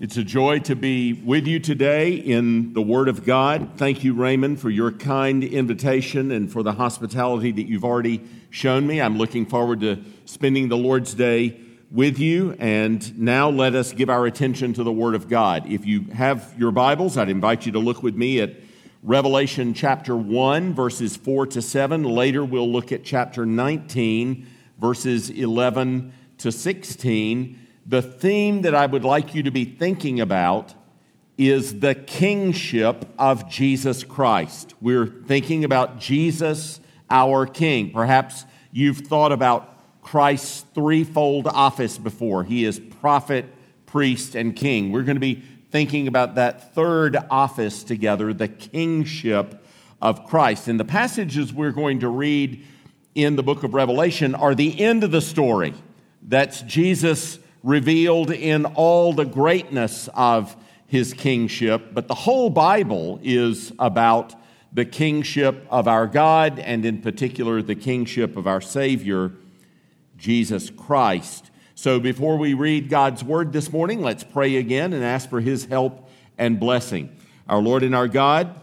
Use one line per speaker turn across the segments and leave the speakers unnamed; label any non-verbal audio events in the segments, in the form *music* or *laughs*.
It's a joy to be with you today in the Word of God. Thank you, Raymond, for your kind invitation and for the hospitality that you've already shown me. I'm looking forward to spending the Lord's Day with you. And now let us give our attention to the Word of God. If you have your Bibles, I'd invite you to look with me at Revelation chapter 1, verses 4 to 7. Later, we'll look at chapter 19, verses 11 to 16 the theme that I would like you to be thinking about is the kingship of Jesus Christ. We're thinking about Jesus, our King. Perhaps you've thought about Christ's threefold office before. He is prophet, priest, and king. We're going to be thinking about that third office together, the kingship of Christ. And the passages we're going to read in the book of Revelation are the end of the story. That's Jesus revealed in all the greatness of his kingship, but the whole Bible is about the kingship of our God and, in particular, the kingship of our Savior, Jesus Christ. So, before we read God's word this morning, let's pray again and ask for his help and blessing. Our Lord and our God,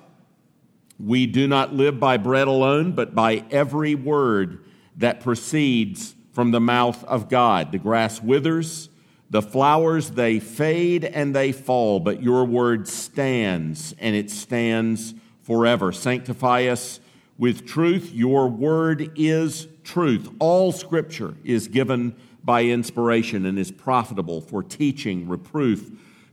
we do not live by bread alone, but by every word that proceeds from the mouth of God. The grass withers the flowers, they fade and they fall, but your word stands, and it stands forever. Sanctify us with truth. Your word is truth. All scripture is given by inspiration and is profitable for teaching, reproof,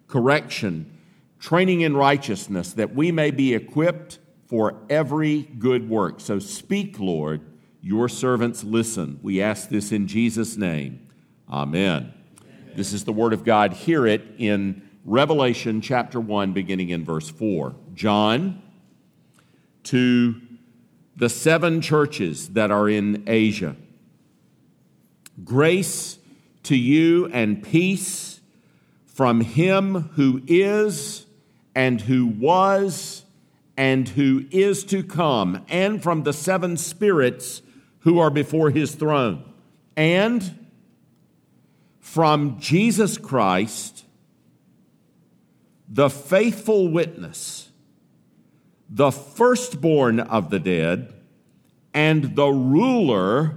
correction, training in righteousness, that we may be equipped for every good work. So speak, Lord. Your servants listen. We ask this in Jesus' name. Amen. This is the Word of God. Hear it in Revelation chapter 1, beginning in verse 4. John, to the seven churches that are in Asia, grace to you and peace from him who is and who was and who is to come, and from the seven spirits who are before his throne, and from Jesus Christ, the faithful witness, the firstborn of the dead, and the ruler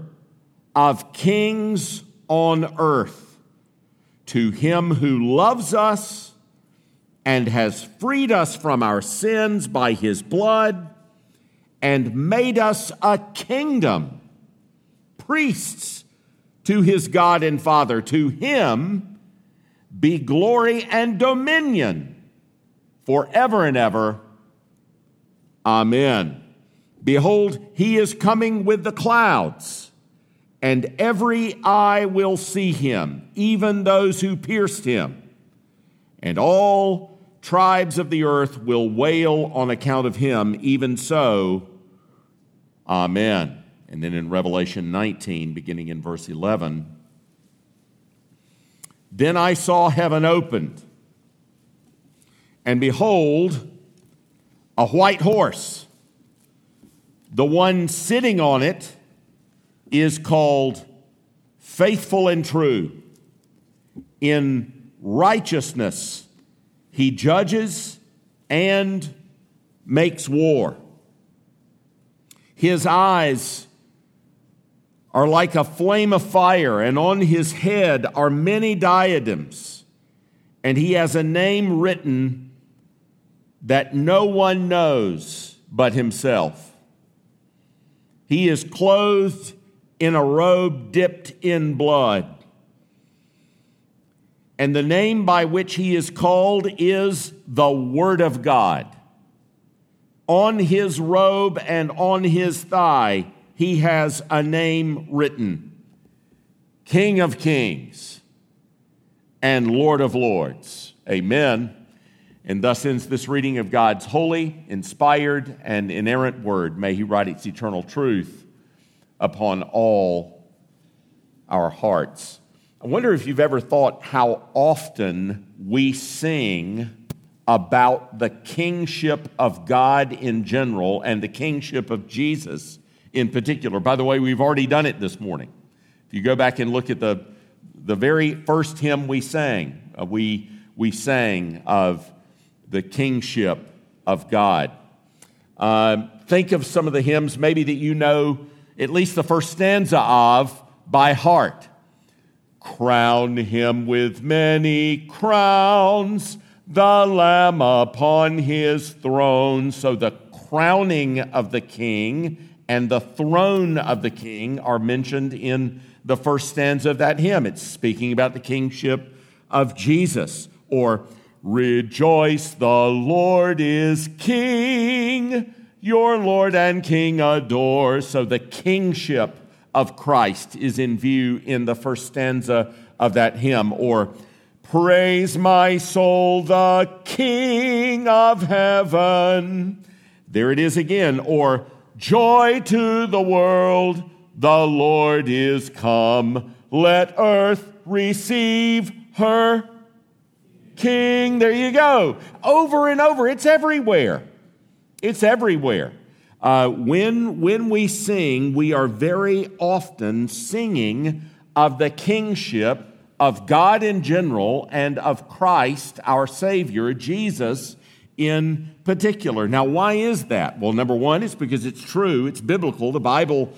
of kings on earth, to him who loves us and has freed us from our sins by his blood and made us a kingdom, priests to his God and Father. To him be glory and dominion forever and ever. Amen. Behold, he is coming with the clouds, and every eye will see him, even those who pierced him. And all tribes of the earth will wail on account of him. Even so, Amen. And then in Revelation 19, beginning in verse 11, then I saw heaven opened, and behold, a white horse. The one sitting on it is called faithful and true. In righteousness, he judges and makes war. His eyes are like a flame of fire, and on his head are many diadems. And he has a name written that no one knows but himself. He is clothed in a robe dipped in blood. And the name by which he is called is the Word of God. On his robe and on his thigh, he has a name written King of Kings and Lord of Lords. Amen. And thus ends this reading of God's holy, inspired, and inerrant word. May He write its eternal truth upon all our hearts. I wonder if you've ever thought how often we sing about the kingship of God in general and the kingship of Jesus in particular. By the way, we've already done it this morning. If you go back and look at the, the very first hymn we sang, uh, we, we sang of the kingship of God. Uh, think of some of the hymns maybe that you know at least the first stanza of by heart. Crown him with many crowns, the Lamb upon his throne. So the crowning of the king and the throne of the king are mentioned in the first stanza of that hymn. It's speaking about the kingship of Jesus. Or, Rejoice, the Lord is king, your Lord and King adore. So the kingship of Christ is in view in the first stanza of that hymn. Or, Praise my soul, the King of heaven. There it is again. Or, Joy to the world, the Lord is come. Let earth receive her King. There you go. Over and over. It's everywhere. It's everywhere. Uh, when, when we sing, we are very often singing of the kingship of God in general and of Christ, our Savior, Jesus in particular. Now, why is that? Well, number one, it's because it's true, it's biblical. The Bible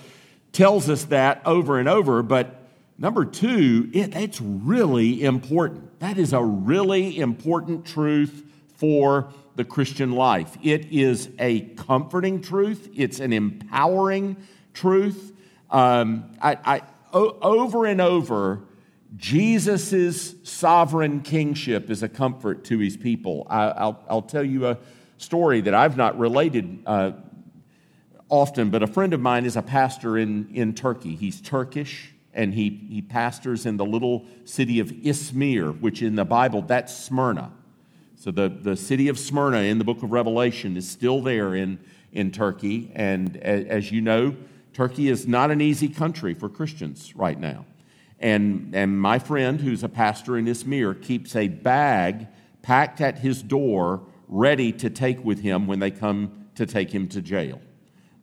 tells us that over and over, but number two, it, it's really important. That is a really important truth for the Christian life. It is a comforting truth, it's an empowering truth. Um, I, I, o- over and over, Jesus' sovereign kingship is a comfort to his people. I, will tell you a story that I've not related uh, often, but a friend of mine is a pastor in, in Turkey. He's Turkish and he, he pastors in the little city of Izmir, which in the Bible, that's Smyrna. So the, the city of Smyrna in the book of Revelation is still there in, in Turkey. And as you know, Turkey is not an easy country for Christians right now. And, and my friend, who's a pastor in Izmir, keeps a bag packed at his door ready to take with him when they come to take him to jail.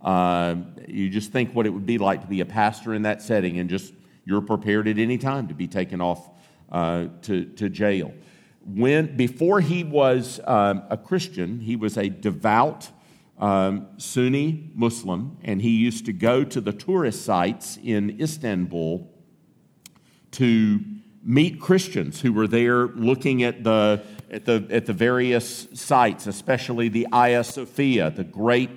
Uh, you just think what it would be like to be a pastor in that setting, and just you're prepared at any time to be taken off uh, to, to jail. When, before he was um, a Christian, he was a devout um, Sunni Muslim, and he used to go to the tourist sites in Istanbul to meet Christians who were there looking at the, at the, at the various sites, especially the Hagia Sophia, the great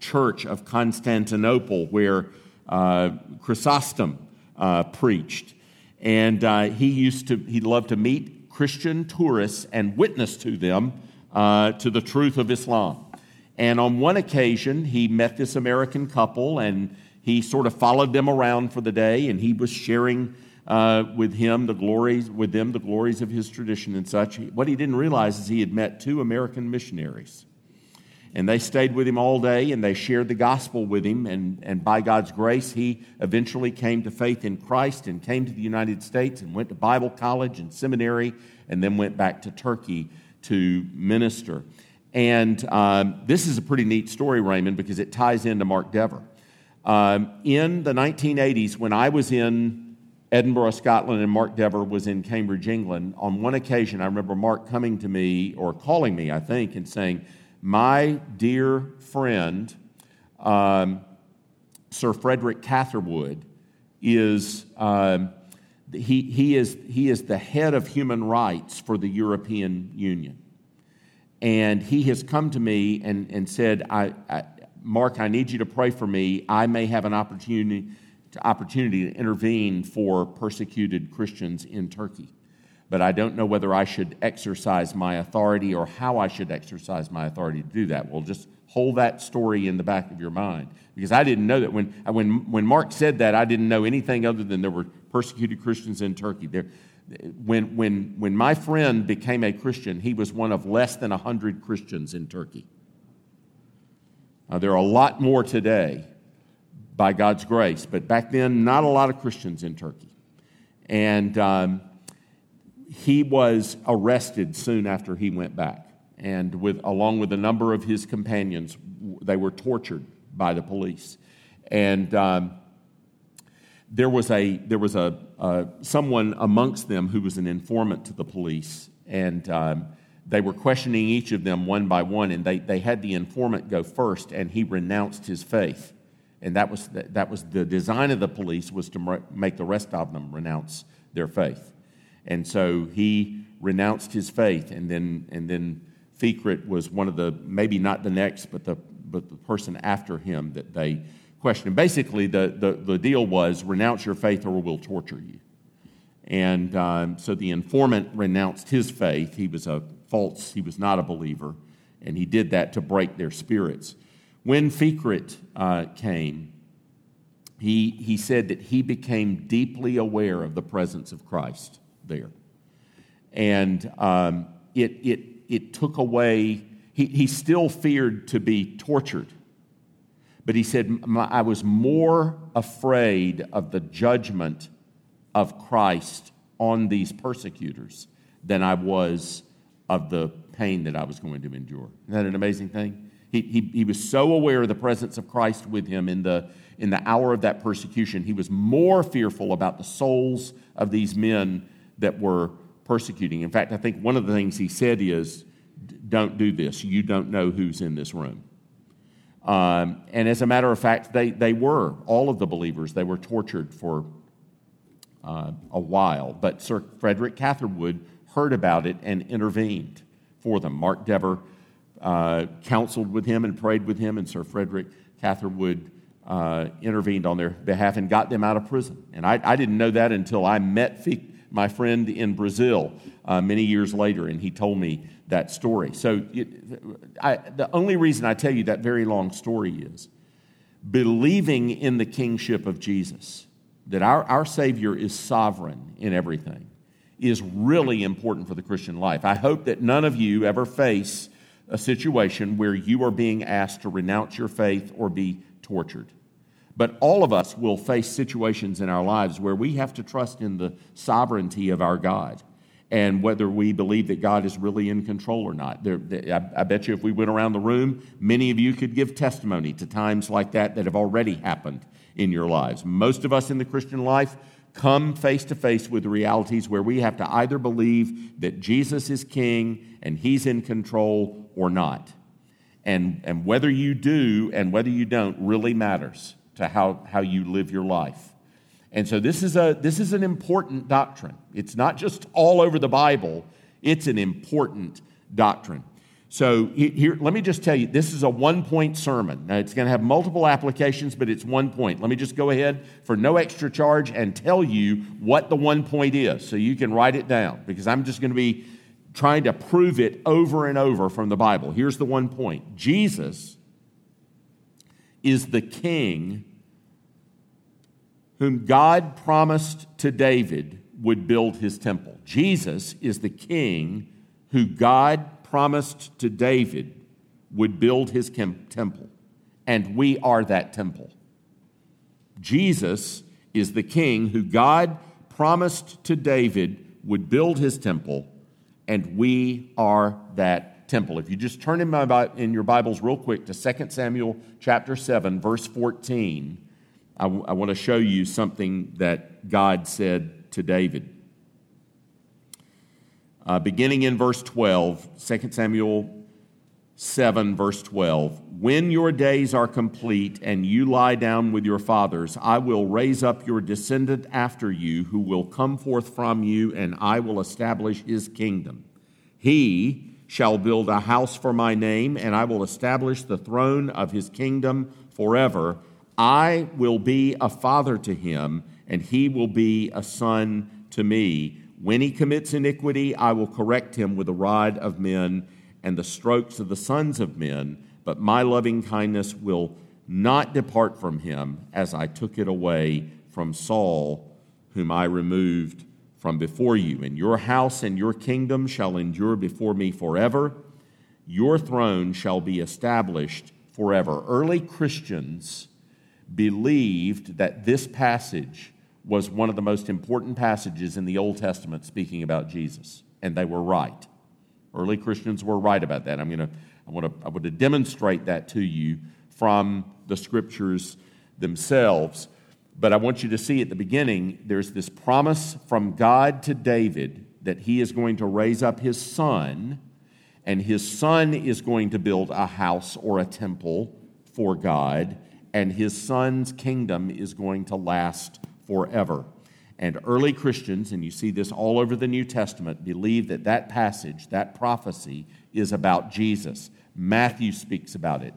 church of Constantinople where uh, Chrysostom uh, preached. And uh, he used to, he loved to meet Christian tourists and witness to them uh, to the truth of Islam. And on one occasion, he met this American couple and he sort of followed them around for the day and he was sharing uh, with him the glories, with them the glories of his tradition and such. What he didn't realize is he had met two American missionaries. And they stayed with him all day and they shared the gospel with him. And, and by God's grace, he eventually came to faith in Christ and came to the United States and went to Bible college and seminary and then went back to Turkey to minister. And um, this is a pretty neat story, Raymond, because it ties into Mark Dever. Um, in the 1980s, when I was in Edinburgh, Scotland, and Mark Dever was in Cambridge, England. On one occasion, I remember Mark coming to me, or calling me, I think, and saying, My dear friend, um, Sir Frederick Catherwood, is, um, he, he, is, he is the head of human rights for the European Union. And he has come to me and, and said, I, I, Mark, I need you to pray for me. I may have an opportunity opportunity to intervene for persecuted Christians in Turkey. But I don't know whether I should exercise my authority or how I should exercise my authority to do that. Well, just hold that story in the back of your mind. Because I didn't know that when, when, when Mark said that, I didn't know anything other than there were persecuted Christians in Turkey. There, when, when, when my friend became a Christian, he was one of less than 100 Christians in Turkey. Uh, there are a lot more today by God's grace. But back then, not a lot of Christians in Turkey. And um, he was arrested soon after he went back. And with, along with a number of his companions, they were tortured by the police. And um, there was, a, there was a, uh, someone amongst them who was an informant to the police. and um, they were questioning each of them one by one, and they, they had the informant go first, and he renounced his faith. And that was, the, that was the design of the police was to make the rest of them renounce their faith. And so he renounced his faith, and then, and then Fikret was one of the, maybe not the next, but the, but the person after him that they questioned. Basically, the, the, the deal was renounce your faith or we'll torture you. And um, so the informant renounced his faith. He was a false, he was not a believer, and he did that to break their spirits. When Fikret uh, came, he, he said that he became deeply aware of the presence of Christ there. And um, it, it, it took away, he, he still feared to be tortured. But he said, I was more afraid of the judgment of Christ on these persecutors than I was of the pain that I was going to endure. Isn't that an amazing thing? He, he, he was so aware of the presence of Christ with him in the, in the hour of that persecution. He was more fearful about the souls of these men that were persecuting. In fact, I think one of the things he said is, Don't do this. You don't know who's in this room. Um, and as a matter of fact, they, they were, all of the believers, they were tortured for uh, a while. But Sir Frederick Catherwood heard about it and intervened for them. Mark Dever uh, counseled with him and prayed with him, and Sir Frederick Catherwood uh, intervened on their behalf and got them out of prison. And I, I didn't know that until I met my friend in Brazil uh, many years later, and he told me that story. So, it, I, the only reason I tell you that very long story is believing in the kingship of Jesus, that our, our Savior is sovereign in everything, is really important for the Christian life. I hope that none of you ever face a situation where you are being asked to renounce your faith or be tortured. But all of us will face situations in our lives where we have to trust in the sovereignty of our God and whether we believe that God is really in control or not. There, I, I bet you if we went around the room, many of you could give testimony to times like that that have already happened in your lives. Most of us in the Christian life come face to face with realities where we have to either believe that Jesus is king and he's in control or not. And, and whether you do and whether you don't really matters to how, how you live your life. And so this is, a, this is an important doctrine. It's not just all over the Bible, it's an important doctrine. So here, let me just tell you, this is a one point sermon. Now, it's going to have multiple applications, but it's one point. Let me just go ahead for no extra charge and tell you what the one point is so you can write it down because I'm just going to be trying to prove it over and over from the Bible. Here's the one point Jesus is the king whom God promised to David would build his temple. Jesus is the king who God promised to David would build his temple, and we are that temple. Jesus is the king who God promised to David would build his temple, and we are that temple. If you just turn in, my, in your Bibles real quick to 2 Samuel chapter 7, verse 14, I, w- I want to show you something that God said to David. Uh, beginning in verse 12, 2 Samuel 7, verse 12. When your days are complete and you lie down with your fathers, I will raise up your descendant after you, who will come forth from you, and I will establish his kingdom. He shall build a house for my name, and I will establish the throne of his kingdom forever I will be a father to him, and he will be a son to me. When he commits iniquity, I will correct him with the rod of men and the strokes of the sons of men, but my loving kindness will not depart from him as I took it away from Saul, whom I removed from before you. And your house and your kingdom shall endure before me forever. Your throne shall be established forever. Early Christians believed that this passage was one of the most important passages in the Old Testament speaking about Jesus, and they were right. Early Christians were right about that. I'm going to I want to I want to demonstrate that to you from the scriptures themselves. But I want you to see at the beginning there's this promise from God to David that he is going to raise up his son, and his son is going to build a house or a temple for God, and his son's kingdom is going to last forever. And early Christians, and you see this all over the New Testament, believe that that passage, that prophecy, is about Jesus. Matthew speaks about it.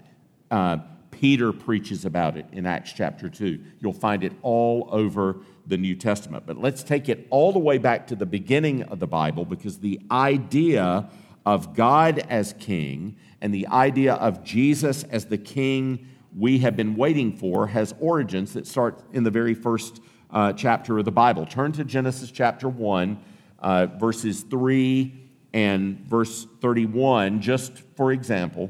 Uh, Peter preaches about it in Acts chapter 2. You'll find it all over the New Testament. But let's take it all the way back to the beginning of the Bible because the idea of God as king and the idea of Jesus as the king we have been waiting for has origins that start in the very first uh, chapter of the Bible. Turn to Genesis chapter 1, uh, verses 3 and verse 31, just for example,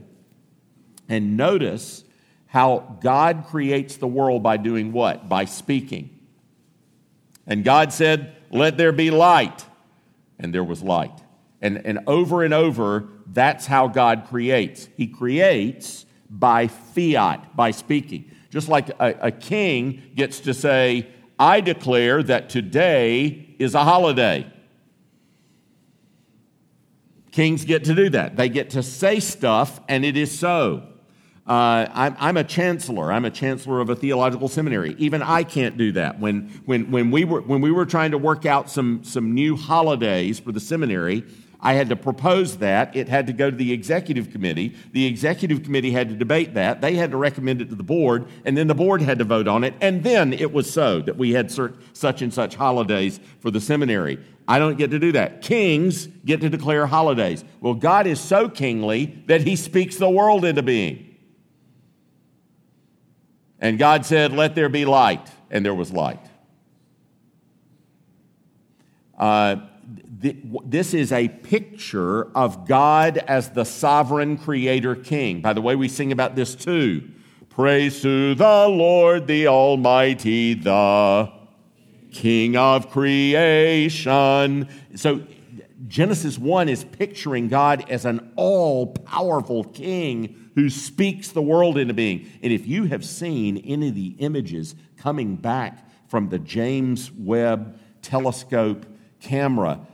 and notice how God creates the world by doing what? By speaking. And God said, Let there be light. And there was light. And, and over and over, that's how God creates. He creates by fiat, by speaking. Just like a, a king gets to say, I declare that today is a holiday. Kings get to do that. They get to say stuff, and it is so. Uh, I'm, I'm, a chancellor. I'm a chancellor of a theological seminary. Even I can't do that. When, when, when, we, were, when we were trying to work out some, some new holidays for the seminary, I had to propose that. It had to go to the executive committee. The executive committee had to debate that. They had to recommend it to the board, and then the board had to vote on it. And then it was so that we had such and such holidays for the seminary. I don't get to do that. Kings get to declare holidays. Well, God is so kingly that he speaks the world into being. And God said, Let there be light, and there was light. Uh, this is a picture of God as the sovereign creator king. By the way, we sing about this too. Praise to the Lord, the Almighty, the King of creation. So, Genesis 1 is picturing God as an all powerful king who speaks the world into being. And if you have seen any of the images coming back from the James Webb telescope camera,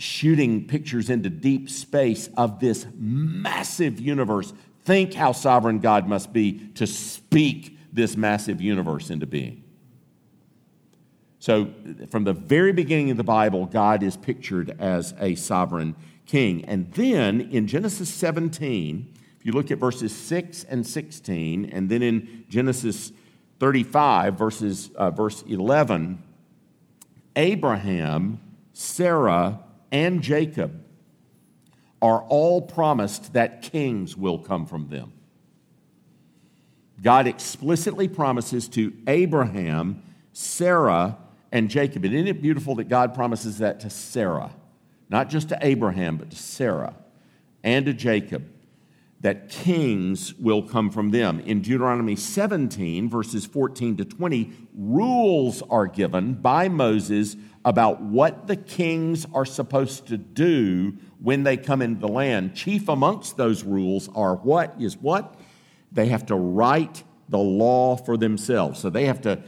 shooting pictures into deep space of this massive universe, think how sovereign God must be to speak this massive universe into being. So, from the very beginning of the Bible, God is pictured as a sovereign king. And then in Genesis 17, if you look at verses 6 and 16, and then in Genesis 35, verses, uh, verse 11, Abraham, Sarah, and Jacob are all promised that kings will come from them. God explicitly promises to Abraham, Sarah, and Jacob. And isn't it beautiful that God promises that to Sarah? Not just to Abraham, but to Sarah and to Jacob that kings will come from them. In Deuteronomy 17, verses 14 to 20, rules are given by Moses about what the kings are supposed to do when they come into the land. Chief amongst those rules are what is what? They have to write the law for themselves. So they have to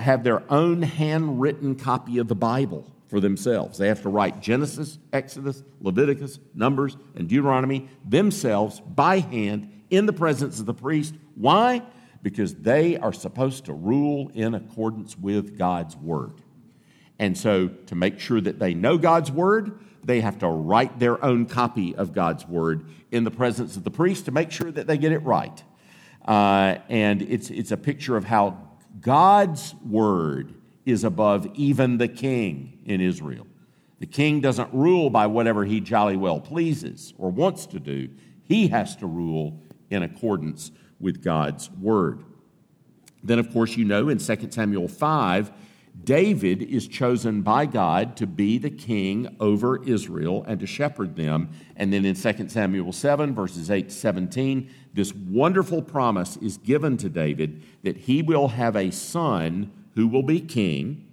have their own handwritten copy of the Bible for themselves. They have to write Genesis, Exodus, Leviticus, Numbers, and Deuteronomy themselves by hand in the presence of the priest. Why? Because they are supposed to rule in accordance with God's word. And so, to make sure that they know God's word, they have to write their own copy of God's word in the presence of the priest to make sure that they get it right. Uh, and it's, it's a picture of how God's word is above even the king in Israel. The king doesn't rule by whatever he jolly well pleases or wants to do, he has to rule in accordance with God's word. Then, of course, you know in 2 Samuel 5, David is chosen by God to be the king over Israel and to shepherd them. And then in 2 Samuel 7, verses 8 to 17, this wonderful promise is given to David that he will have a son who will be king,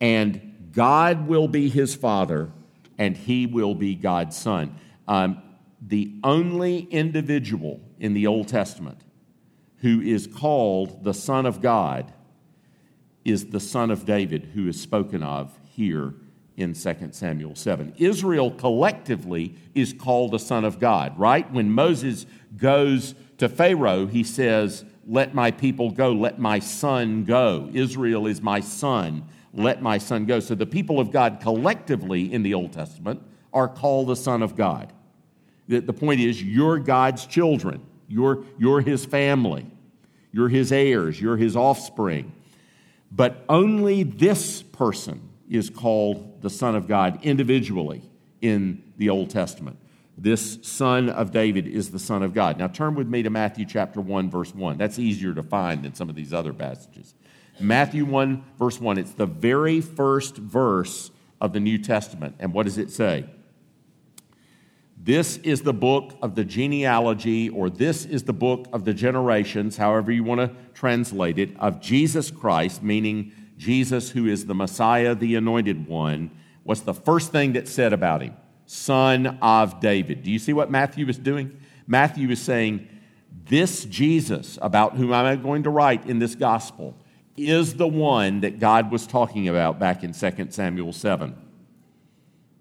and God will be his father, and he will be God's son. Um, the only individual in the Old Testament who is called the Son of God is the Son of David, who is spoken of here in 2 Samuel 7. Israel collectively is called the son of God, right? When Moses goes to Pharaoh, he says, Let my people go, let my son go. Israel is my son, let my son go. So the people of God collectively in the Old Testament are called the son of God. The, the point is, you're God's children, you're, you're his family, you're his heirs, you're his offspring. But only this person is called the Son of God individually in the Old Testament. This son of David is the Son of God. Now turn with me to Matthew chapter 1, verse 1. That's easier to find than some of these other passages. Matthew 1, verse 1, it's the very first verse of the New Testament. And what does it say? This is the book of the genealogy, or this is the book of the generations, however you want to translate it, of Jesus Christ, meaning Jesus, who is the Messiah, the anointed one. What's the first thing that's said about him? Son of David. Do you see what Matthew is doing? Matthew is saying, This Jesus, about whom I'm going to write in this gospel, is the one that God was talking about back in 2 Samuel 7.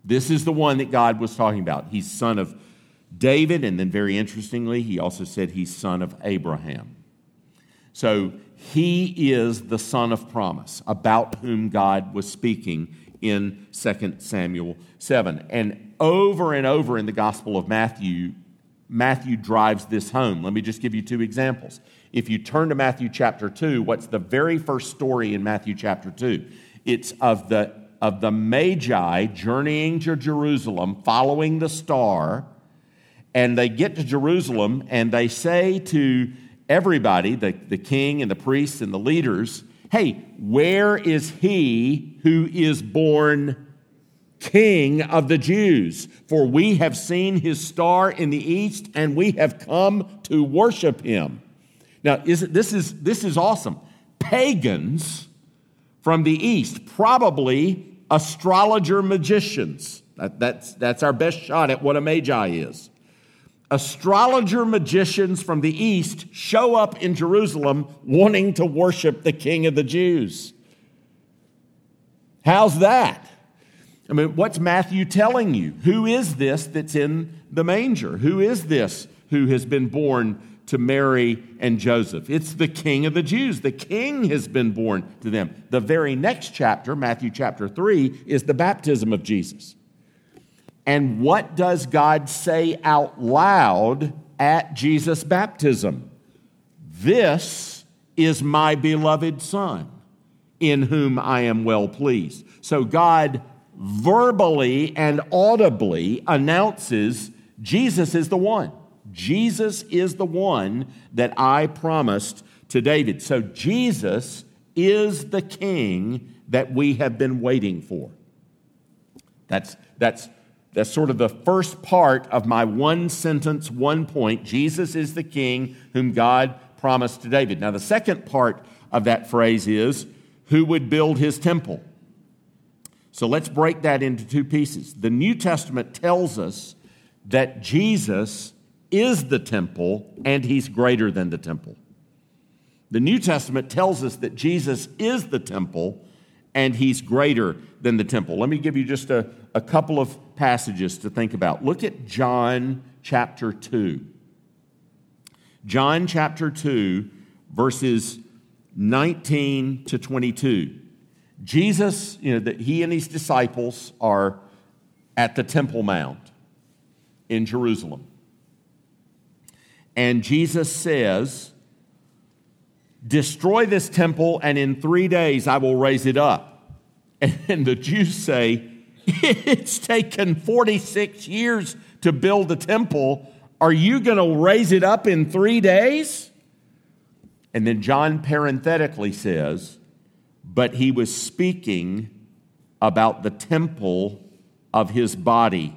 This is the one that God was talking about. He's son of David, and then very interestingly, he also said he's son of Abraham. So he is the son of promise about whom God was speaking in 2 Samuel 7. And over and over in the Gospel of Matthew, Matthew drives this home. Let me just give you two examples. If you turn to Matthew chapter 2, what's the very first story in Matthew chapter 2? It's of the of the Magi journeying to Jerusalem, following the star, and they get to Jerusalem and they say to everybody, the, the king and the priests and the leaders, hey, where is he who is born King of the Jews? For we have seen his star in the east and we have come to worship him. Now, is this, is, this is awesome. Pagans from the east, probably astrologer magicians. That, that's, that's our best shot at what a magi is. Astrologer magicians from the east show up in Jerusalem wanting to worship the king of the Jews. How's that? I mean, what's Matthew telling you? Who is this that's in the manger? Who is this who has been born to Mary and Joseph. It's the king of the Jews. The king has been born to them. The very next chapter, Matthew chapter 3, is the baptism of Jesus. And what does God say out loud at Jesus' baptism? This is my beloved Son, in whom I am well pleased. So God verbally and audibly announces Jesus is the one. Jesus is the one that I promised to David. So Jesus is the king that we have been waiting for. That's, that's, that's sort of the first part of my one sentence, one point. Jesus is the king whom God promised to David. Now, the second part of that phrase is who would build his temple? So let's break that into two pieces. The New Testament tells us that Jesus is the temple and he's greater than the temple. The New Testament tells us that Jesus is the temple and he's greater than the temple. Let me give you just a, a couple of passages to think about. Look at John chapter 2. John chapter 2, verses 19 to 22. Jesus, you know, that he and his disciples are at the Temple Mount in Jerusalem. And Jesus says, Destroy this temple, and in three days I will raise it up. *laughs* And the Jews say, *laughs* It's taken 46 years to build the temple. Are you going to raise it up in three days? And then John parenthetically says, But he was speaking about the temple of his body.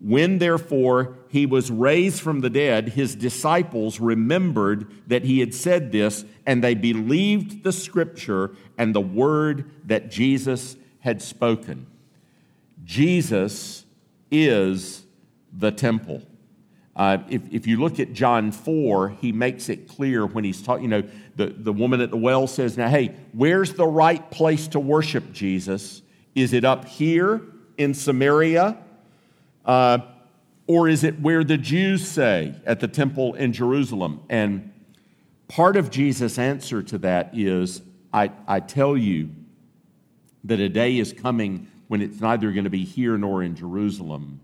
When therefore he was raised from the dead, his disciples remembered that he had said this, and they believed the scripture and the word that Jesus had spoken. Jesus is the temple. Uh, if, if you look at John 4, he makes it clear when he's talking, you know, the, the woman at the well says, Now, hey, where's the right place to worship Jesus? Is it up here in Samaria? Uh, or is it where the Jews say at the temple in Jerusalem? And part of Jesus' answer to that is I, I tell you that a day is coming when it's neither going to be here nor in Jerusalem,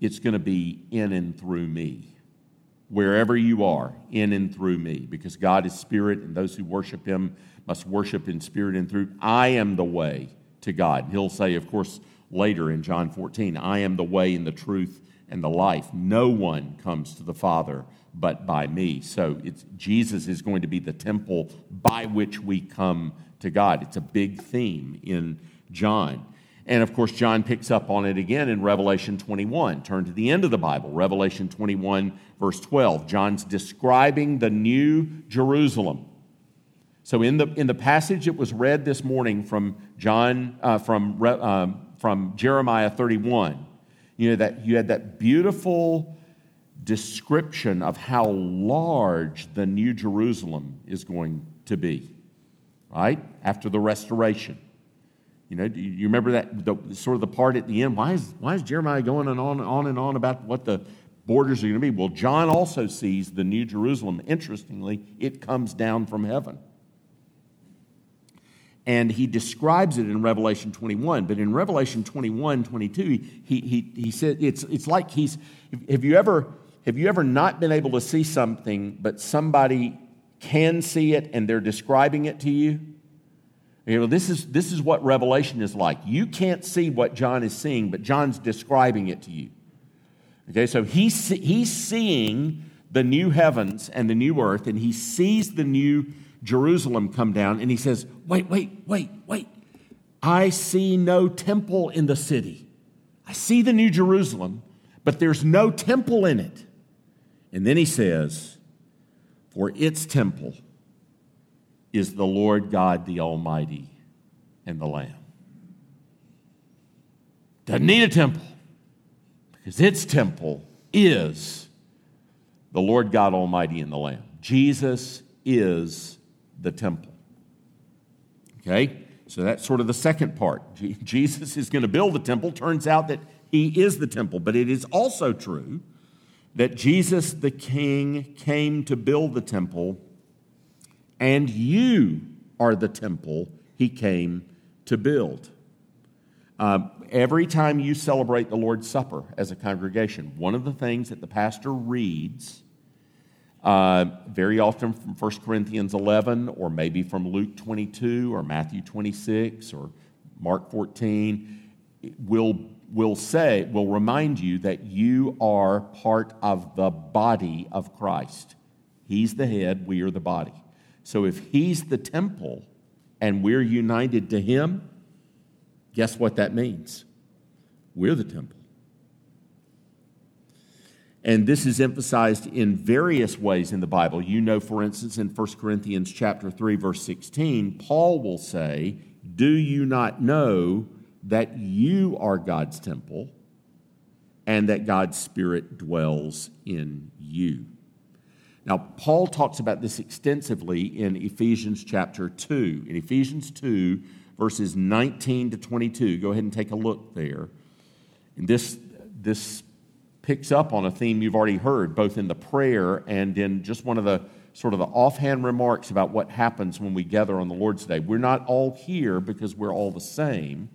it's going to be in and through me. Wherever you are, in and through me, because God is spirit, and those who worship him must worship in spirit and through. I am the way to God. He'll say, of course, later in John 14, I am the way and the truth and the life. No one comes to the Father but by me. So it's, Jesus is going to be the temple by which we come to God. It's a big theme in John. And of course, John picks up on it again in Revelation 21. Turn to the end of the Bible, Revelation 21, verse 12. John's describing the new Jerusalem. So in the, in the passage that was read this morning from John, uh, from, um, from Jeremiah 31, you know, that you had that beautiful description of how large the new Jerusalem is going to be, right? After the restoration. You know, do you remember that the, sort of the part at the end? Why is, why is Jeremiah going on, on, on and on about what the borders are going to be? Well, John also sees the New Jerusalem. Interestingly, it comes down from heaven. And he describes it in Revelation 21. But in Revelation 21, 22, he, he, he said it's, it's like he's. Have you, ever, have you ever not been able to see something, but somebody can see it and they're describing it to you? You know, this is, this is what Revelation is like. You can't see what John is seeing, but John's describing it to you. Okay, so he's, he's seeing the new heavens and the new earth, and he sees the new Jerusalem come down, and he says, Wait, wait, wait, wait. I see no temple in the city. I see the new Jerusalem, but there's no temple in it. And then he says, For its temple is the Lord God the Almighty and the Lamb. Doesn't need a temple because its temple is the Lord God Almighty and the Lamb. Jesus is the temple. Okay? So that's sort of the second part. *laughs* Jesus is going to build the temple. Turns out that he is the temple. But it is also true that Jesus the King came to build the temple and you are the temple he came to build. Uh, every time you celebrate the Lord's Supper as a congregation, one of the things that the pastor reads, uh, very often from 1 Corinthians 11, or maybe from Luke 22, or Matthew 26, or Mark 14, will, will say, will remind you that you are part of the body of Christ. He's the head, we are the body. So if he's the temple and we're united to him, guess what that means? We're the temple. And this is emphasized in various ways in the Bible. You know, for instance, in 1 Corinthians chapter 3, verse 16, Paul will say, Do you not know that you are God's temple and that God's Spirit dwells in you? Now, Paul talks about this extensively in Ephesians chapter 2. In Ephesians 2, verses 19 to 22, go ahead and take a look there. And this, this picks up on a theme you've already heard, both in the prayer and in just one of the sort of the offhand remarks about what happens when we gather on the Lord's Day. We're not all here because we're all the same.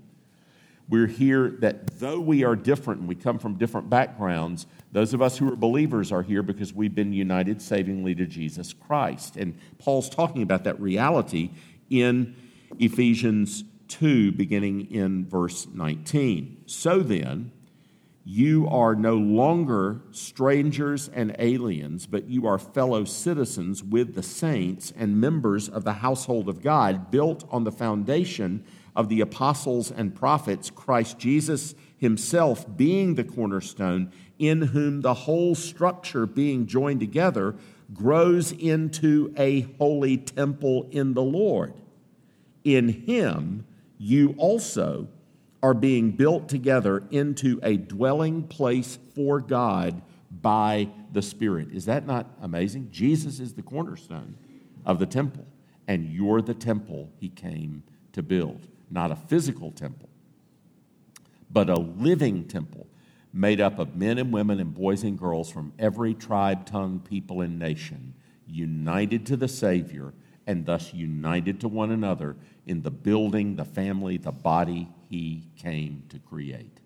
We're here that though we are different and we come from different backgrounds, those of us who are believers are here because we've been united savingly to Jesus Christ. And Paul's talking about that reality in Ephesians 2, beginning in verse 19. So then, you are no longer strangers and aliens, but you are fellow citizens with the saints and members of the household of God, built on the foundation of the apostles and prophets, Christ Jesus himself being the cornerstone, in whom the whole structure being joined together grows into a holy temple in the Lord. In him you also are being built together into a dwelling place for God by the Spirit. Is that not amazing? Jesus is the cornerstone of the temple, and you're the temple he came to build. Not a physical temple, but a living temple made up of men and women and boys and girls from every tribe, tongue, people, and nation, united to the Savior and thus united to one another in the building, the family, the body he came to create.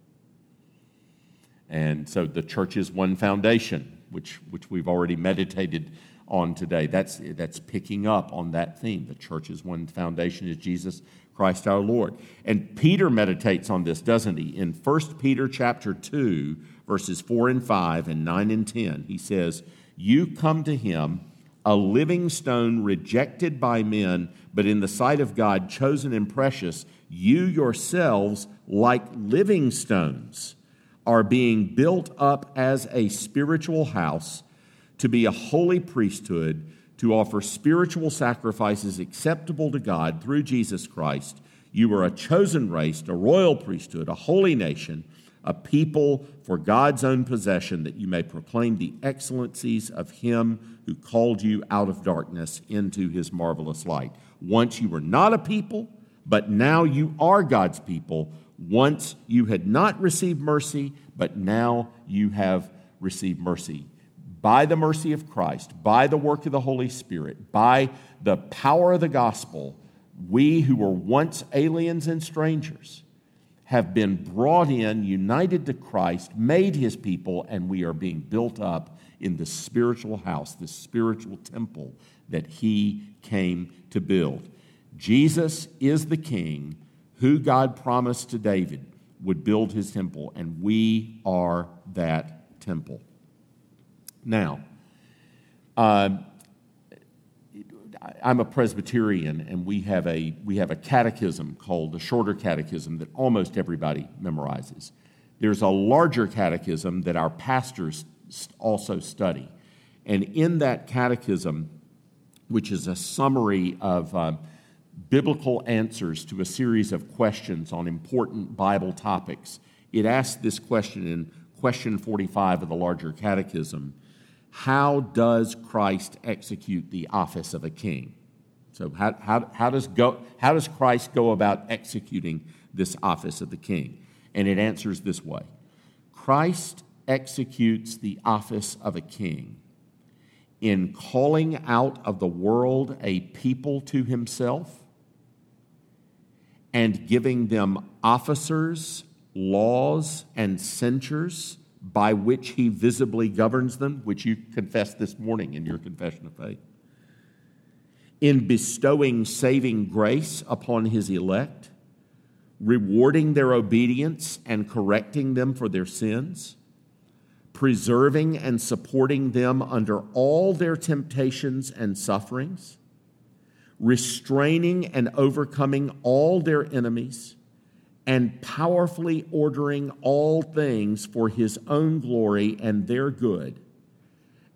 And so the church is one foundation, which, which we've already meditated on today. That's, that's picking up on that theme. The church is one foundation is Jesus Christ our Lord. And Peter meditates on this, doesn't he? In 1 Peter chapter 2, verses 4 and 5 and 9 and 10, he says, You come to him, a living stone rejected by men, but in the sight of God chosen and precious, you yourselves, like living stones, are being built up as a spiritual house to be a holy priesthood to offer spiritual sacrifices acceptable to God through Jesus Christ. You are a chosen race, a royal priesthood, a holy nation, a people for God's own possession, that you may proclaim the excellencies of Him who called you out of darkness into His marvelous light. Once you were not a people, but now you are God's people. Once you had not received mercy, but now you have received mercy by the mercy of Christ, by the work of the Holy Spirit, by the power of the gospel, we who were once aliens and strangers have been brought in, united to Christ, made his people, and we are being built up in the spiritual house, the spiritual temple that he came to build. Jesus is the king who God promised to David would build his temple, and we are that temple. Now, uh, I'm a Presbyterian, and we have a we have a catechism called the Shorter Catechism that almost everybody memorizes. There's a larger catechism that our pastors also study, and in that catechism, which is a summary of uh, biblical answers to a series of questions on important Bible topics, it asks this question in question 45 of the larger catechism how does Christ execute the office of a king? So, how, how, how, does go, how does Christ go about executing this office of the king? And it answers this way Christ executes the office of a king in calling out of the world a people to himself and giving them officers, laws, and censures by which he visibly governs them, which you confessed this morning in your confession of faith, in bestowing saving grace upon his elect, rewarding their obedience and correcting them for their sins, preserving and supporting them under all their temptations and sufferings, restraining and overcoming all their enemies and powerfully ordering all things for his own glory and their good,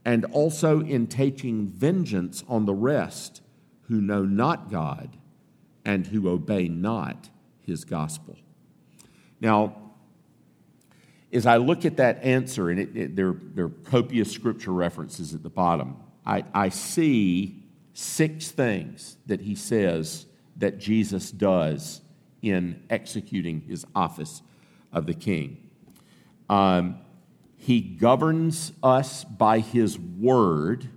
and also in taking vengeance on the rest who know not God and who obey not his gospel. Now, as I look at that answer, and it, it, there, there are copious scripture references at the bottom, I, I see six things that he says that Jesus does in executing his office of the king. Um, he governs us by his word.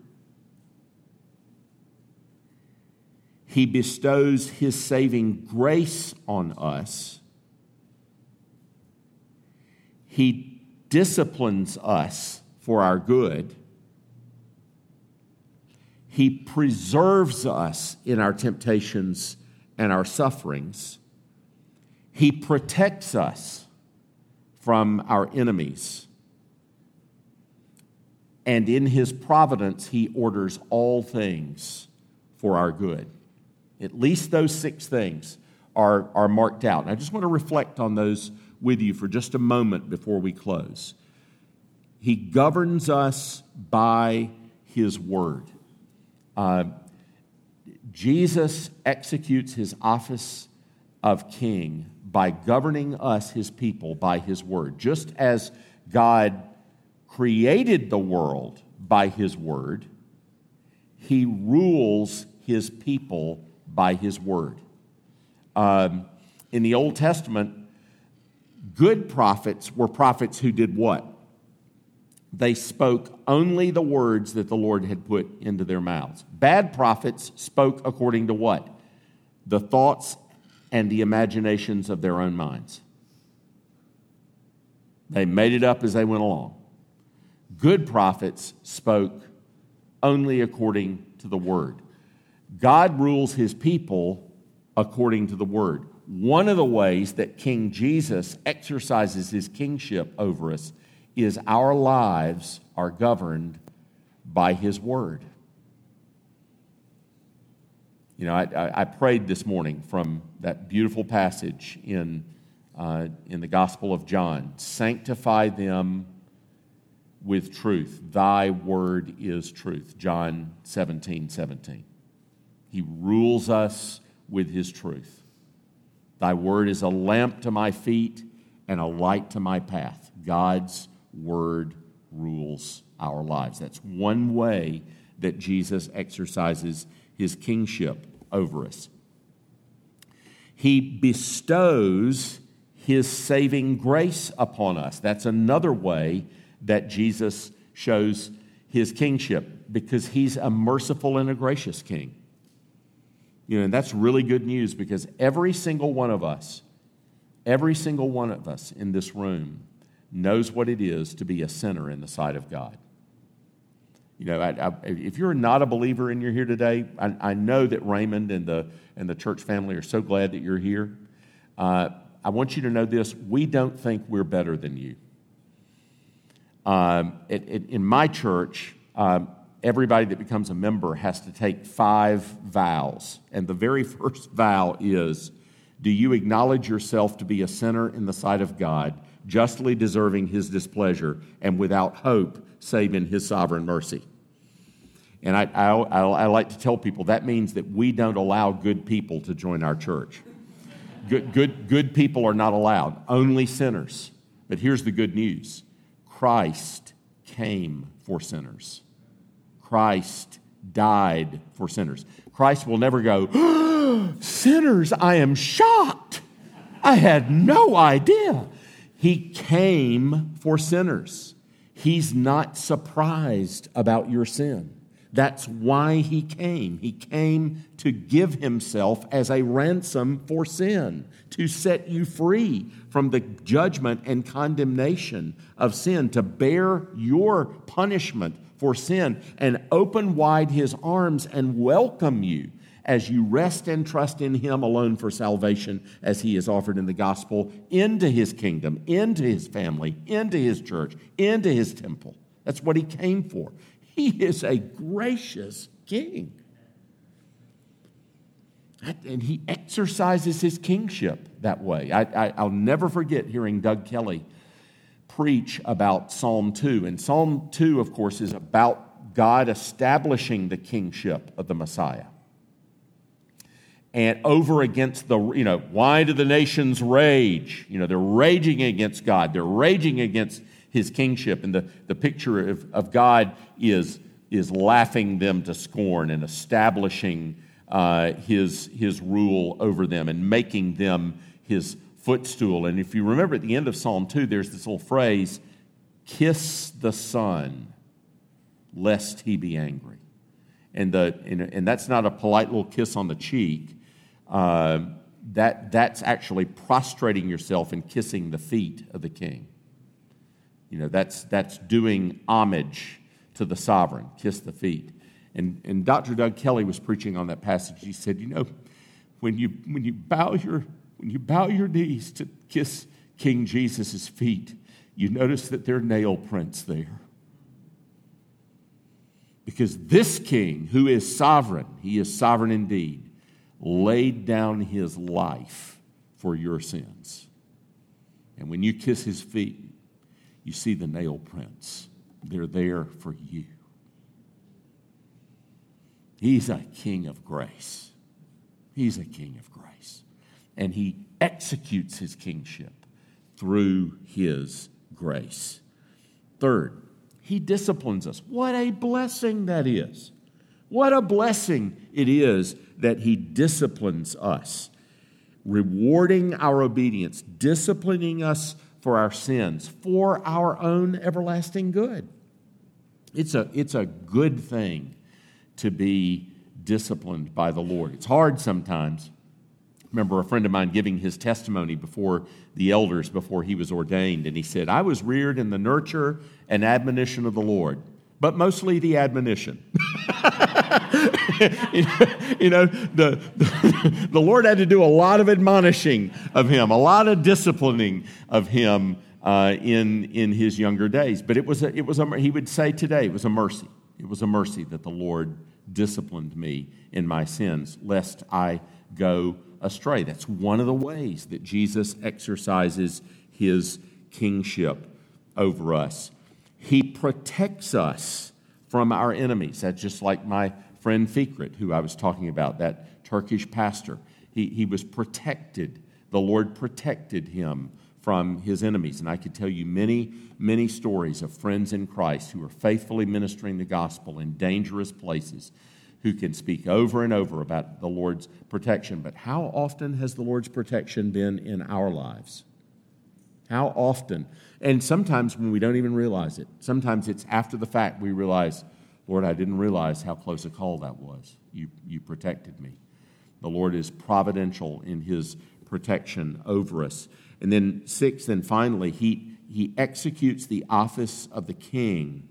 He bestows his saving grace on us. He disciplines us for our good. He preserves us in our temptations and our sufferings. He protects us from our enemies. And in His providence, He orders all things for our good. At least those six things are, are marked out. And I just want to reflect on those with you for just a moment before we close. He governs us by His word. Uh, Jesus executes his office of king by governing us, his people, by his word. Just as God created the world by his word, he rules his people by his word. Um, in the Old Testament, good prophets were prophets who did what? They spoke only the words that the Lord had put into their mouths. Bad prophets spoke according to what? The thoughts and the imaginations of their own minds. They made it up as they went along. Good prophets spoke only according to the word. God rules his people according to the word. One of the ways that King Jesus exercises his kingship over us is our lives are governed by his word. You know, I, I prayed this morning from that beautiful passage in, uh, in the Gospel of John Sanctify them with truth. Thy word is truth. John 17, 17. He rules us with his truth. Thy word is a lamp to my feet and a light to my path. God's word rules our lives. That's one way that Jesus exercises his kingship over us. He bestows his saving grace upon us. That's another way that Jesus shows his kingship because he's a merciful and a gracious king. You know, and that's really good news because every single one of us, every single one of us in this room knows what it is to be a sinner in the sight of God. You know, I, I, if you're not a believer and you're here today, I, I, know that Raymond and the, and the church family are so glad that you're here. Uh, I want you to know this we don't think we're better than you. Um, it, it, in my church, um, everybody that becomes a member has to take five vows. And the very *laughs* first vow is Do you acknowledge yourself to be a sinner in the sight of God, justly deserving his displeasure, and without hope save in his sovereign mercy? And I, I, I, like to tell people that means that we don't allow good people to join our church. Good, good, good people are not allowed, only sinners. But here's the good news Christ came for sinners. Christ died for sinners. Christ will never go, ah, Sinners, I am shocked. I had no idea. He came for sinners. He's not surprised about your sin. That's why he came. He came to give himself as a ransom for sin, to set you free from the judgment and condemnation of sin, to bear your punishment for sin, and open wide his arms and welcome you as you rest and trust in him alone for salvation, as he is offered in the gospel, into his kingdom, into his family, into his church, into his temple. That's what he came for. He is a gracious king. And he exercises his kingship that way. I, will never forget hearing Doug Kelly preach about Psalm 2. And Psalm 2, of course, is about God establishing the kingship of the Messiah. And over against the, you know, why do the nations rage? You know, they're raging against God, they're raging against his kingship. And the, the picture of, of God is, is laughing them to scorn and establishing uh, his, his rule over them and making them his footstool. And if you remember at the end of Psalm 2, there's this little phrase kiss the Son, lest he be angry. And, the, and, and that's not a polite little kiss on the cheek. Uh, that, that's actually prostrating yourself and kissing the feet of the king. You know, that's, that's doing homage to the sovereign, kiss the feet. And, and Dr. Doug Kelly was preaching on that passage. He said, You know, when you, when you, bow, your, when you bow your knees to kiss King Jesus' feet, you notice that there are nail prints there. Because this king, who is sovereign, he is sovereign indeed, laid down his life for your sins. And when you kiss his feet, you see the nail prints. They're there for you. He's a king of grace. He's a king of grace. And he executes his kingship through his grace. Third, he disciplines us. What a blessing that is. What a blessing it is that he disciplines us. rewarding our obedience, disciplining us for our sins, for our own everlasting good. It's a, it's a good thing to be disciplined by the Lord. It's hard sometimes. remember a friend of mine giving his testimony before the elders before he was ordained, and he said, I was reared in the nurture and admonition of the Lord, but mostly the admonition. *laughs* *laughs* you know, the, the, *laughs* the, Lord had to do a lot of admonishing of him, a lot of disciplining of him uh, in, in his younger days. But it was, a, it was a, he would say today, it was a mercy. It was a mercy that the Lord disciplined me in my sins, lest I go astray. That's one of the ways that Jesus exercises his kingship over us. He protects us from our enemies. That's just like my friend Fikret, who I was talking about, that Turkish pastor. He, he was protected. The Lord protected him from his enemies. And I could tell you many, many stories of friends in Christ who are faithfully ministering the gospel in dangerous places, who can speak over and over about the Lord's protection. But how often has the Lord's protection been in our lives? How often? And sometimes when we don't even realize it, sometimes it's after the fact we realize, Lord, I didn't realize how close a call that was. You, you protected me. The Lord is providential in his protection over us. And then, sixth and finally, he, he executes the office of the king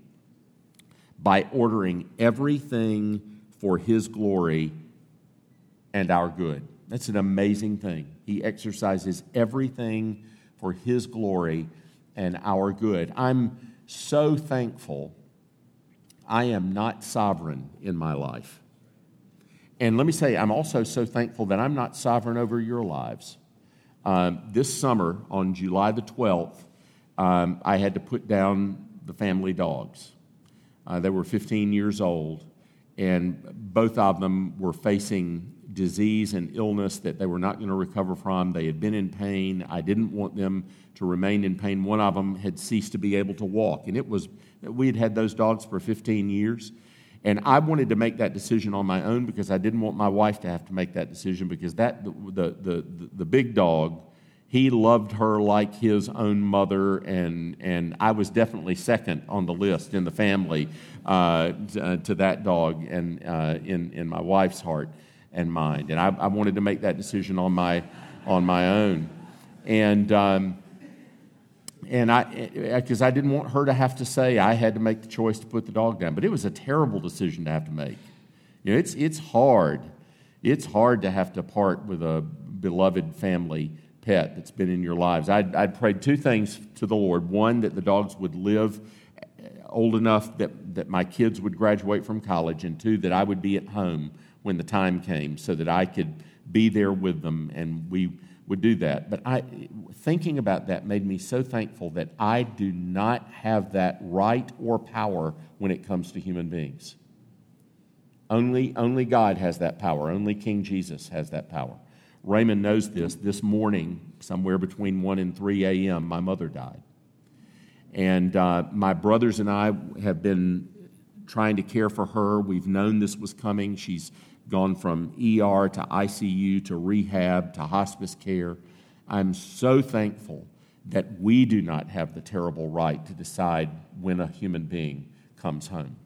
by ordering everything for his glory and our good. That's an amazing thing. He exercises everything for his glory and our good. I'm so thankful I am not sovereign in my life. And let me say, I'm also so thankful that I'm not sovereign over your lives. Um, this summer, on July the 12th, um, I had to put down the family dogs. Uh, they were 15 years old, and both of them were facing disease and illness that they were not going to recover from. They had been in pain. I didn't want them to remain in pain. One of them had ceased to be able to walk, and it was we had had those dogs for 15 years. And I wanted to make that decision on my own because I didn't want my wife to have to make that decision because that the, the, the, the big dog, he loved her like his own mother, and, and I was definitely second on the list in the family uh, to, uh, to, that dog and uh, in, in my wife's heart and mind. And I, I, wanted to make that decision on my, on my own. And um, and I, because I didn't want her to have to say I had to make the choice to put the dog down. But it was a terrible decision to have to make. You know, it's, it's hard. It's hard to have to part with a beloved family pet that's been in your lives. I'd, I'd prayed two things to the Lord. One, that the dogs would live old enough that, that my kids would graduate from college, and two, that I would be at home when the time came so that I could be there with them and we would do that. But I, thinking about that made me so thankful that I do not have that right or power when it comes to human beings. Only, only God has that power. Only King Jesus has that power. Raymond knows this. This morning, somewhere between 1 and 3 a.m., my mother died. And uh, my brothers and I have been trying to care for her. We've known this was coming. She's gone from ER to ICU to rehab to hospice care. I'm so thankful that we do not have the terrible right to decide when a human being comes home.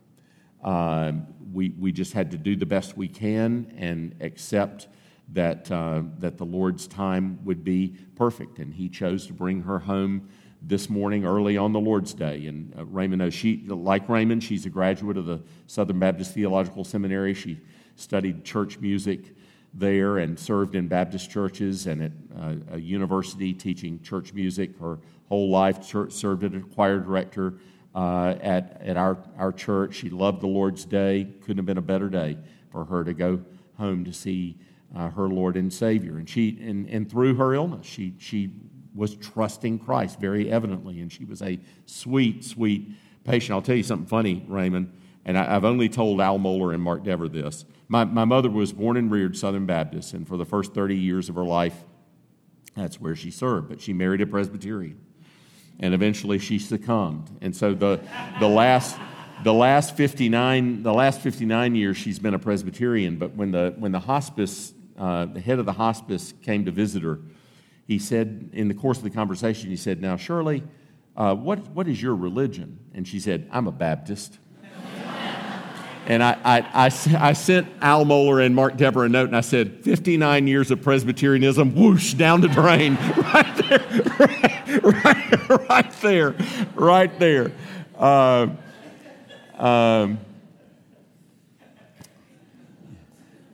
Uh, we, we just had to do the best we can and accept that, uh, that the Lord's time would be perfect. And He chose to bring her home this morning early on the Lord's Day. And uh, Raymond she, like Raymond, she's a graduate of the Southern Baptist Theological Seminary. She studied church music there and served in Baptist churches and at uh, a university teaching church music. Her whole life church, served as a choir director uh, at, at our, our church. She loved the Lord's Day. Couldn't have been a better day for her to go home to see uh, her Lord and Savior. And, she, and, and through her illness, she, she was trusting Christ very evidently. And she was a sweet, sweet patient. I'll tell you something funny, Raymond, and I, have only told Al Mohler and Mark Dever this. My, my mother was born and reared Southern Baptist, and for the first 30 years of her life, that's where she served. But she married a Presbyterian, and eventually she succumbed. And so the, the, last, the, last 59, the last 59 years, she's been a Presbyterian. But when the, when the hospice uh, the head of the hospice came to visit her, he said, in the course of the conversation, he said, Now, Shirley, uh, what, what is your religion? And she said, I'm a Baptist. And I, I, I, I, sent Al Mohler and Mark Dever a note, and I said, 59 years of Presbyterianism, whoosh, down the drain. *laughs* right there, right, right, right there, right there. Uh, um,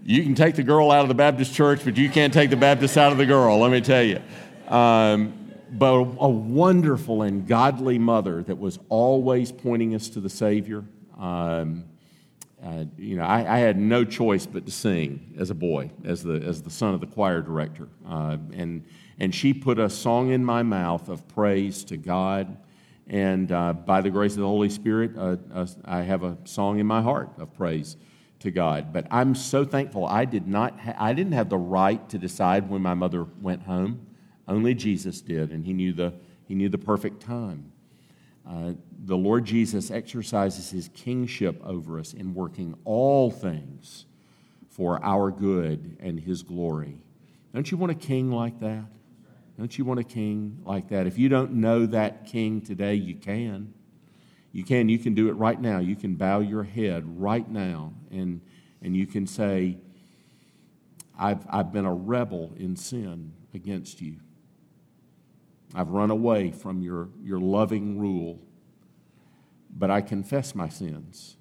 you can take the girl out of the Baptist church, but you can't take the Baptist out of the girl, let me tell you. Um, but a wonderful and godly mother that was always pointing us to the Savior. Um, uh, you know, I, I, had no choice but to sing as a boy, as the, as the son of the choir director. Uh, and, and she put a song in my mouth of praise to God. And uh, by the grace of the Holy Spirit, uh, uh, I have a song in my heart of praise to God. But I'm so thankful I did not ha- I didn't have the right to decide when my mother went home. Only Jesus did, and he knew the, he knew the perfect time. The Lord Jesus exercises his kingship over us in working all things for our good and his glory. Don't you want a king like that? Don't you want a king like that? If you don't know that king today, you can. You can. You can do it right now. You can bow your head right now and, and you can say, I've, I've been a rebel in sin against you. I've run away from your, your loving rule, but I confess my sins.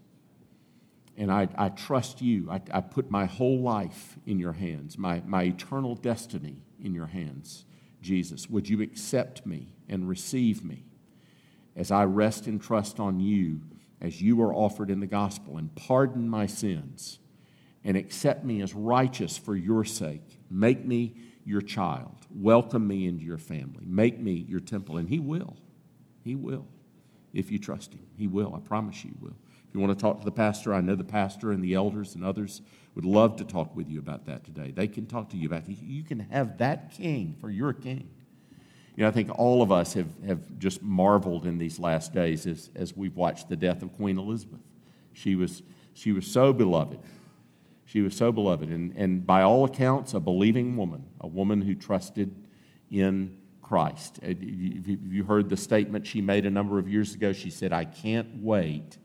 And I, I trust you. I, I put my whole life in your hands, my, my eternal destiny in your hands. Jesus, would you accept me and receive me as I rest and trust on you as you are offered in the gospel and pardon my sins and accept me as righteous for your sake? Make me your child. Welcome me into your family. Make me your temple. And He will. He will. If you trust Him, He will. I promise you, He will. If you want to talk to the pastor, I know the pastor and the elders and others would love to talk with you about that today. They can talk to you about it. You can have that king for your king. You know, I think all of us have, have just marveled in these last days as, as we've watched the death of Queen Elizabeth. She was, she was so beloved. She was so beloved, and, and by all accounts, a believing woman, a woman who trusted in Christ. Uh, you heard the statement she made a number of years ago. She said, I can't wait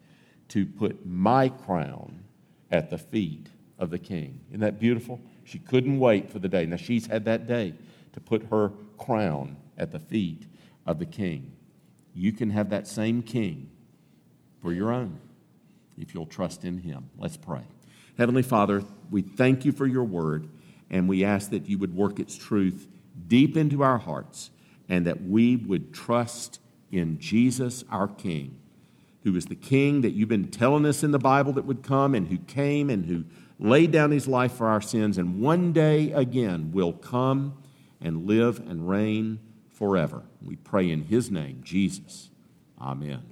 to put my crown at the feet of the king. Isn't that beautiful? She couldn't wait for the day. Now, she's had that day to put her crown at the feet of the king. You can have that same king for your own if you'll trust in him. Let's pray. Heavenly Father, we thank you for your word, and we ask that you would work its truth deep into our hearts, and that we would trust in Jesus, our King, who is the King that you've been telling us in the Bible that would come, and who came and who laid down his life for our sins, and one day again will come and live and reign forever. We pray in his name, Jesus. Amen.